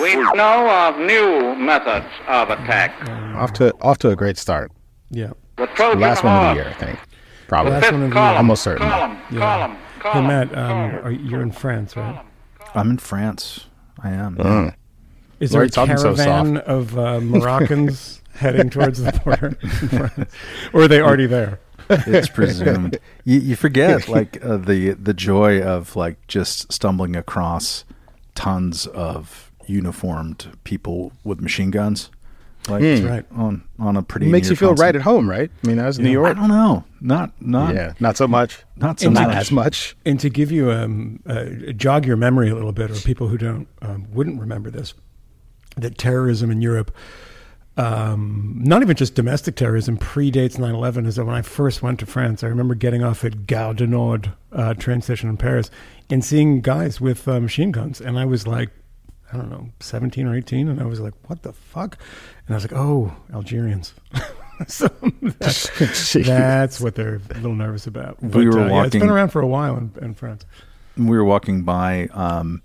We know of new methods of attack. Off to off to a great start. Yeah. The Trojan Last one of the year, I think. Probably. Last one of the year. Almost certain. Column, Yeah. column, Hey, Matt, um, column. are, you're in France, right? I'm in France. I am. Mm. Is there are a you talking so caravan of uh, Moroccans heading towards the border in Or are they already there? It's presumed. you, you forget like uh, the the joy of like just stumbling across tons of uniformed people with machine guns. Like Mm. right. on on a pretty It makes you feel constant- right at home, right? I mean, that was New York. I York. don't know. Not not Yeah, not so much. not so Not much. as much. And to give you um, uh, jog your memory a little bit, or people who don't um, wouldn't remember this, that terrorism in Europe, um, not even just domestic terrorism, predates 9/11. Is that when I first went to France, I remember getting off at Gare du Nord uh, train station in Paris and seeing guys with uh, machine guns, and I was like, I don't know, 17 or 18, and I was like, what the fuck? And I was like, oh, Algerians. so that's, that's what they're a little nervous about. We But, were uh, yeah, it's been around for a while in, in France. we were walking by um,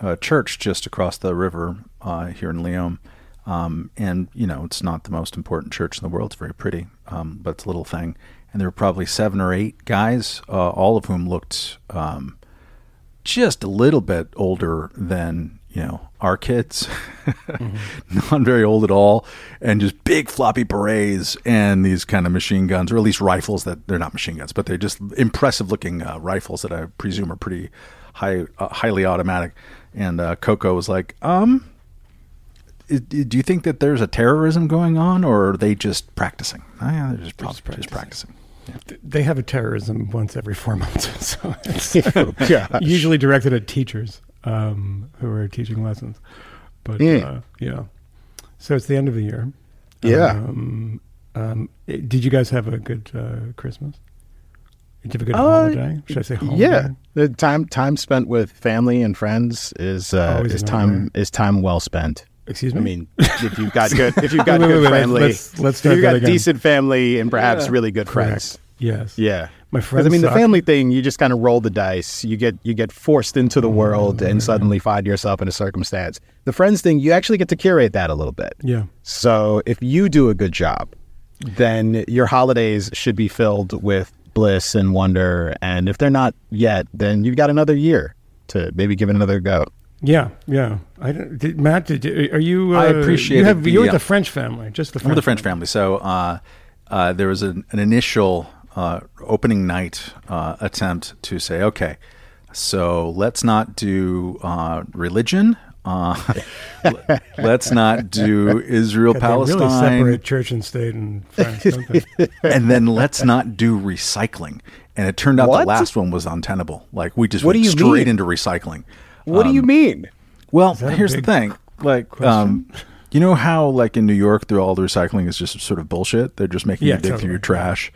a church just across the river uh, here in Lyon. Um, and, you know, it's not the most important church in the world. It's very pretty, um, but it's a little thing. And there were probably seven or eight guys, uh, all of whom looked um, just a little bit older than, you know, our kids. Not very old at all. And just big floppy berets and these kind of machine guns, or at least rifles that they're not machine guns, but they're just impressive looking uh, rifles that I presume are pretty high, uh, highly automatic. And uh, Coco was like, um, do you think that there's a terrorism going on, or are they just practicing? Oh, yeah, they're just, prob- just practicing. Yeah. They have a terrorism once every four months, so it's Gosh. usually directed at teachers um, who are teaching lessons. But Mm. uh, yeah, so it's the end of the year. Yeah. Um, um, eh, did you guys have a good uh, Christmas? Did you have a good Uh, holiday? Should I say holiday? Yeah, the time time spent with family and friends is uh, is time is time well spent. Excuse me. I mean, if you've got good if you've got Wait, wait, good wait, let's- family, let's- let's if you've got again. decent family and perhaps Yeah. really good correct. friends. Yes. Yeah. My 'Cause, friends. I mean, the family thing, you just kind of roll the dice. You get you get forced into the world Mm. and suddenly find yourself in a circumstance. The friends thing, you actually get to curate that a little bit. Yeah. So if you do a good job, then your holidays should be filled with bliss and wonder. And if they're not yet, then you've got another year to maybe give it another go. Yeah, yeah. I don't, did, Matt, did, are you? Uh, I You have the, you're with uh, the French family, just the I'm French. the French family. So uh, uh, there was an, an initial uh, opening night uh, attempt to say, okay, so let's not do uh, religion. Uh, let's not do Israel They really Palestine, separate church and state in France, and then let's not do recycling. And it turned out What? the last one was untenable. Like we just What went do you straight mean? into recycling. What do you mean? Well, here's the thing. Like, um, you know how like in New York, through all the recycling is just sort of bullshit. They're just making Yeah, you dig totally. through your trash.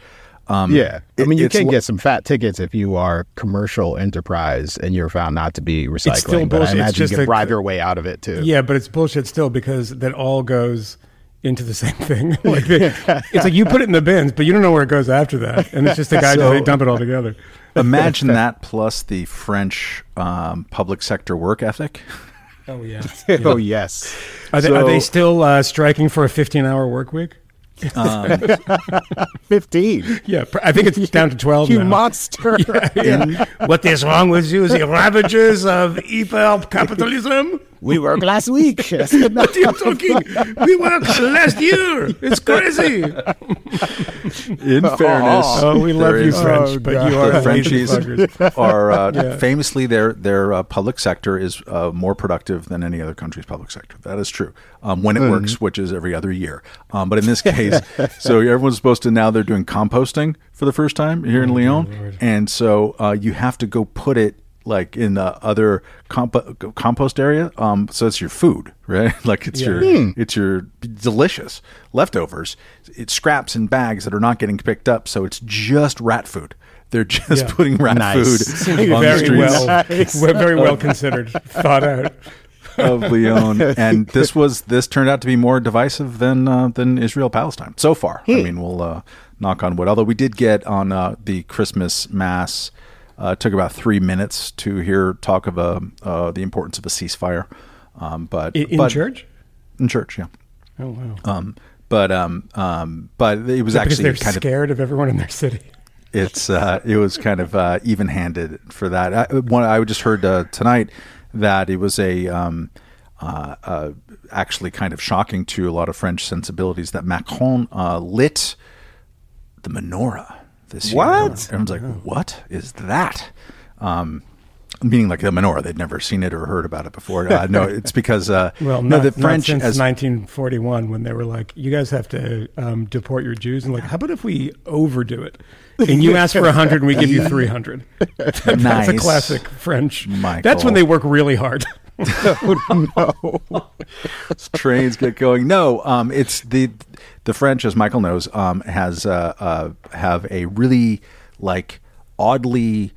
Um, Yeah. I it- mean, you can get some fat tickets if you are commercial enterprise and you're found not to be recycling. still but I bullshit. It's imagine you just can a- bribe your way out of it too. yeah, but it's bullshit still because that all goes into the same thing. like they, it's like you put it in the bins, but you don't know where it goes after that, and it's just the guy So- they dump it all together. Imagine that plus the French um, public sector work ethic. Oh yeah. oh yes. Are they, are they still uh, striking for a 15-hour work week? Um, Fifteen. Yeah, I think it's down to 12 You now. monster. what is wrong with you? The ravages of evil capitalism? We work last week. What are you talking? We worked last year. It's crazy. in fairness, Oh, we love you, is- French, Oh, but God. you are the Frenchies are uh, Yeah. famously their their uh, public sector is uh, more productive than any other country's public sector. That is true um, when it works, which is every other year. Um, but in this case, so everyone's supposed to now they're doing composting for the first time here in Lyon, and so uh, you have to go put it like in the other comp- compost area. Um, so it's your food, right? like it's Yeah. your it's your delicious leftovers. It's scraps and bags that are not getting picked up, so it's just rat food. They're just Yeah. putting rat Nice. food on the very streets well, Nice. we're very well considered, thought out. of Lyon, and this was this turned out to be more divisive than uh, than Israel Palestine so far. I mean, we'll uh, knock on wood. Although we did get on uh, the Christmas mass, uh, it took about three minutes to hear talk of uh, uh, the importance of a ceasefire. Um, but In, in but- church? in church, yeah. Oh wow! Um, but um, um, but it was Yeah, because actually they're kind of scared of everyone in their city. it's uh, it was kind of uh, even-handed for that. I, one, I just heard uh, tonight that it was a um, uh, uh, actually kind of shocking to a lot of French sensibilities that Macron uh, lit the menorah this year. What? Everyone's like, "What is that?" Um, meaning like the menorah. They'd never seen it or heard about it before. Uh, no, it's because uh, Well, no, not, the French since as 1941 when they were like, "You guys have to um, deport your Jews," and like, how about if we overdo it? And you ask for 100 and we give you 300. That's a classic French. Michael. That's when they work really hard. trains get going. No, um, it's the the French, as Michael knows, um, has uh, uh, have a really like oddly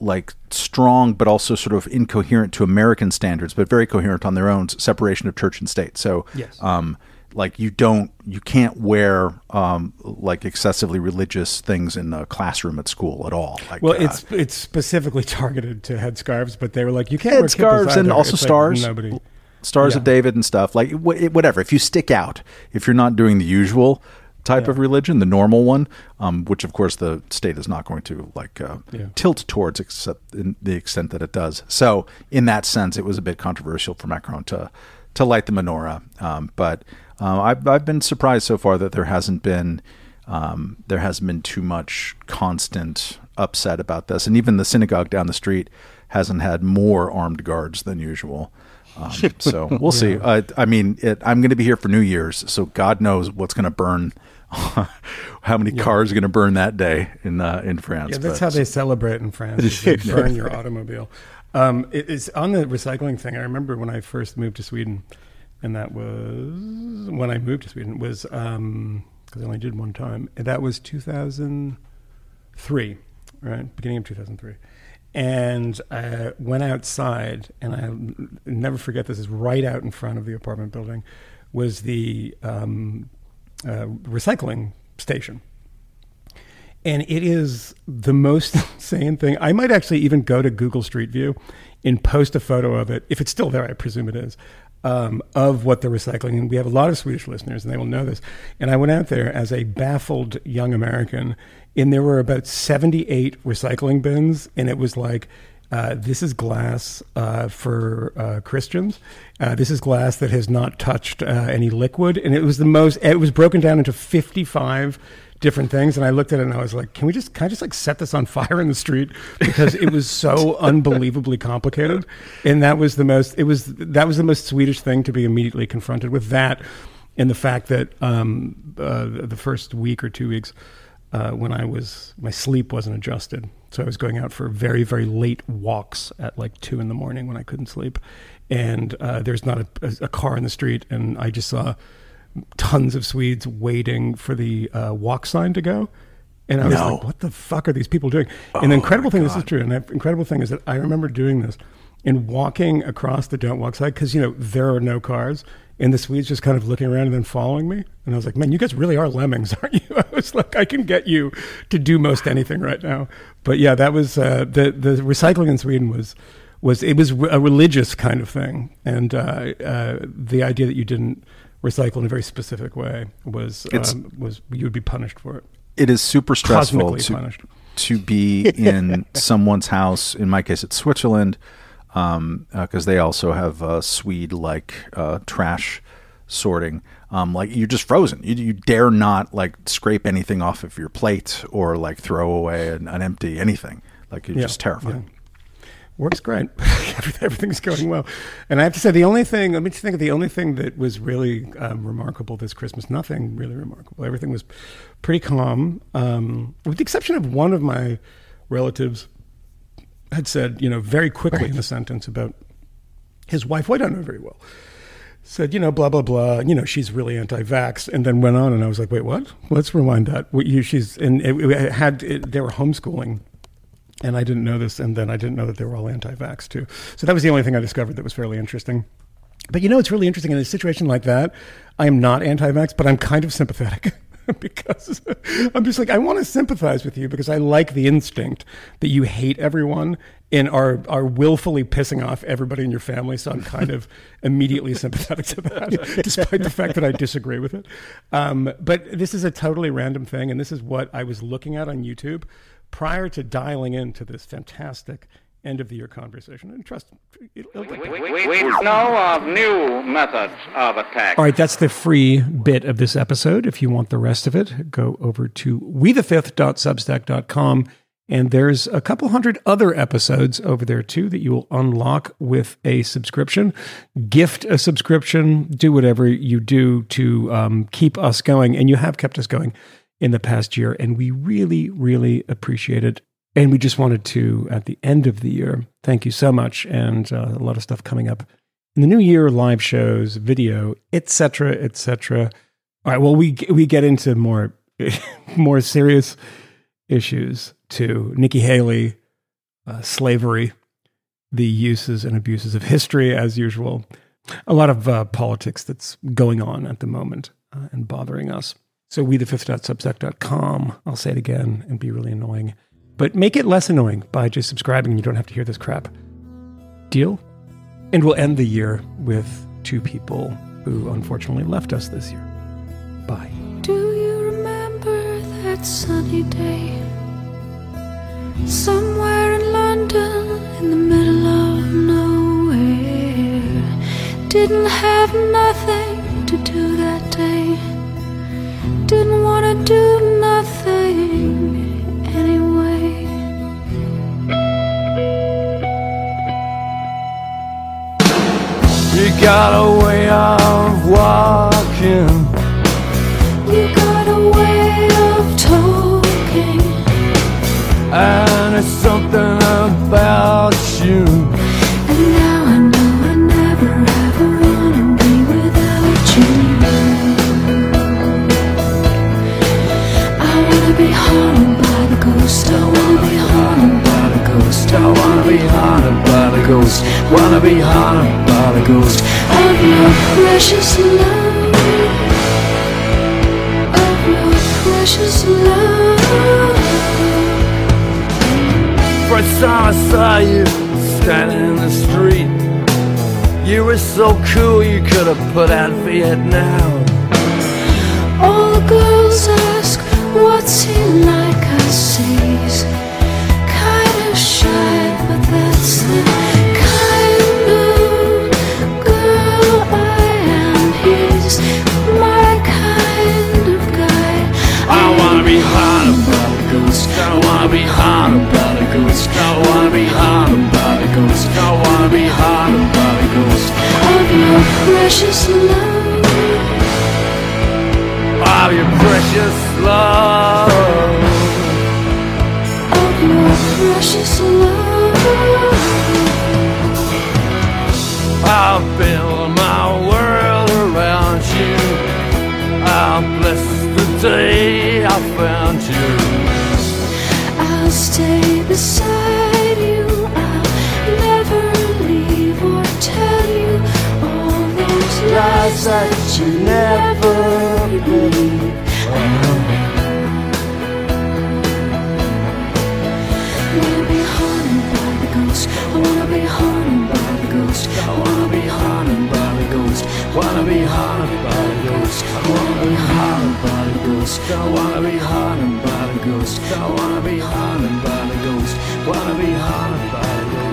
like strong, but also sort of incoherent to American standards, but very coherent on their own separation of church and state. So, Yes. um, like you don't, you can't wear um, like excessively religious things in a classroom at school at all. Like, Well, uh, it's it's specifically targeted to headscarves, but they were like, you can't wear head scarves and also It's like stars, nobody. stars Yeah. of David and stuff. Like whatever. If you stick out, if you're not doing the usual type Yeah. of religion, the normal one, um, which of course the state is not going to like uh, Yeah. tilt towards, except in the extent that it does. So in that sense, it was a bit controversial for Macron to to light the menorah. Um, but uh, I've I've been surprised so far that there hasn't been. Um, there hasn't been too much constant upset about this, and even the synagogue down the street hasn't had more armed guards than usual. Um, so we'll see. Uh, I mean, it, I'm going to be here for New Year's, so God knows what's going to burn. how many cars are going to burn that day in uh, in France? Yeah, that's but- how they celebrate in France. They burn your automobile. Um, it, it's on the recycling thing. I remember when I first moved to Sweden, and that was when I moved to Sweden was because I only did one time. And that was 2003, right? Beginning of 2003. And I went outside, and I never forget this. Is right out in front of the apartment building was the um, uh, recycling station and it is the most insane thing. I might actually even go to Google Street View and post a photo of it, if it's still there, I presume it is, um, of what they're recycling. And we have a lot of Swedish listeners, and they will know this. And I went out there as a baffled young American, and there were about 78 recycling bins, and it was like, uh, this is glass uh, for uh, Christians. Uh, this is glass that has not touched uh, any liquid, and it was the most. It was broken down into fifty-five different things, and I looked at it and I was like, "Can we just, can I just like set this on fire in the street?" Because it was so unbelievably complicated, and that was the most. It was that was the most Swedish thing to be immediately confronted with that, and the fact that um, uh, the first week or two weeks uh, when I was my sleep wasn't adjusted, so I was going out for very very late walks at like two in the morning when I couldn't sleep, and uh, there's not a, a, a car in the street, and I just saw tons of Swedes waiting for the uh, walk sign to go. And I was No. like, what the fuck are these people doing? and the incredible thing, this is true, and the incredible thing is that I remember doing this and walking across the don't walk side because, you know, there are no cars. And the Swedes just kind of looking around and then following me. And I was like, man, you guys really are lemmings, aren't you? I was like, I can get you to do most anything right now. But yeah, that was uh, the, the recycling in Sweden was was it was a religious kind of thing, and uh, uh, the idea that you didn't recycle in a very specific way was um, was you would be punished for it. it is super stressful to, punished. to be in someone's house. In my case, it's Switzerland, because they also have uh, Swede like uh, trash sorting. Um, like you're just frozen. You, you dare not like scrape anything off of your plate or like throw away an, an empty anything. Like you're Yeah, just terrified. yeah. Works great. Everything's going well. And I have to say, the only thing, let me just think of the only thing that was really um, remarkable this Christmas, nothing really remarkable. Everything was pretty calm, um, with the exception of one of my relatives had said, you know, very quickly in a sentence about his wife, who I don't know very well, said, you know, blah, blah, blah, you know, she's really anti vax, and then went on. And I was like, wait, what? Let's rewind that. What you, she's, and it, it had, it, they were homeschooling and I didn't know this, and then I didn't know that they were all anti-vax too. So that was the only thing I discovered that was fairly interesting. But you know, it's really interesting in a situation like that. I am not anti-vax, but I'm kind of sympathetic because I'm just like I want to sympathize with you because I like the instinct that you hate everyone and are are willfully pissing off everybody in your family. So I'm kind of immediately sympathetic to that, despite the fact that I disagree with it. Um, but this is a totally random thing, and this is what I was looking at on YouTube prior to dialing into this fantastic end of the year conversation. And trust, it'll, it'll We, we, we know of new methods of attack. all right, that's the free bit of this episode. If you want the rest of it, go over to wethefifth.substack.com. And there's a couple hundred other episodes over there too that you will unlock with a subscription. Gift a subscription, do whatever you do to um, keep us going. And you have kept us going in the past year. And we really, really appreciate it. And we just wanted to, at the end of the year, thank you so much. And uh, a lot of stuff coming up in the new year live shows video etc etc all right well we we get into more more serious issues too nikki haley uh, slavery the uses and abuses of history as usual a lot of uh, politics that's going on at the moment uh, and bothering us so we the fifth.substack.com i'll say it again and be really annoying but make it less annoying by just subscribing you don't have to hear this crap deal and we'll end the year with two people who unfortunately left us this year. Bye. Do you remember that sunny day? Somewhere in London, in the middle of nowhere. Didn't have nothing to do that day. Didn't want to do nothing anyway. You got a way of walking. You got a way of talking. And it's something about ghost. of your precious love. Of your precious love. First time I saw you standing in the street, you were so cool you could have put out Vietnam. All the girls ask, what's he like? I he's kind of shy, but that's the be haunted by the ghost. I wanna be haunted by the ghost. I wanna be haunted by the ghost. I wanna be haunted by the ghost. of your precious love. Of your precious love. Of your precious love. I'll build my world around you. I'll bless the day found you. I'll stay beside you. I'll never leave or tell you all those lies that you never believe. I wanna be haunted by the ghost. I wanna be haunted by the ghost. I wanna be haunted by the ghost. Wanna be haunted by the ghost. I wanna be haunted ghost. I wanna be haunted by the ghost. I wanna be haunted by the ghost. Wanna be haunted by the ghost.